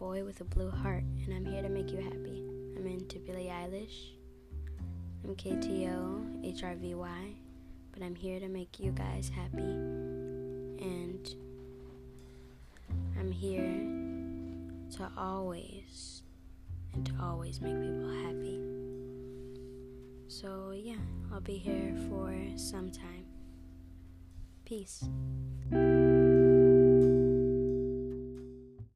boy with a blue heart, and I'm here to make you happy. I'm into Billie Eilish. I'm KTO HRVY, but I'm here to make you guys happy. And I'm here to always and to always make people happy. So, yeah, I'll be here for some time. Peace.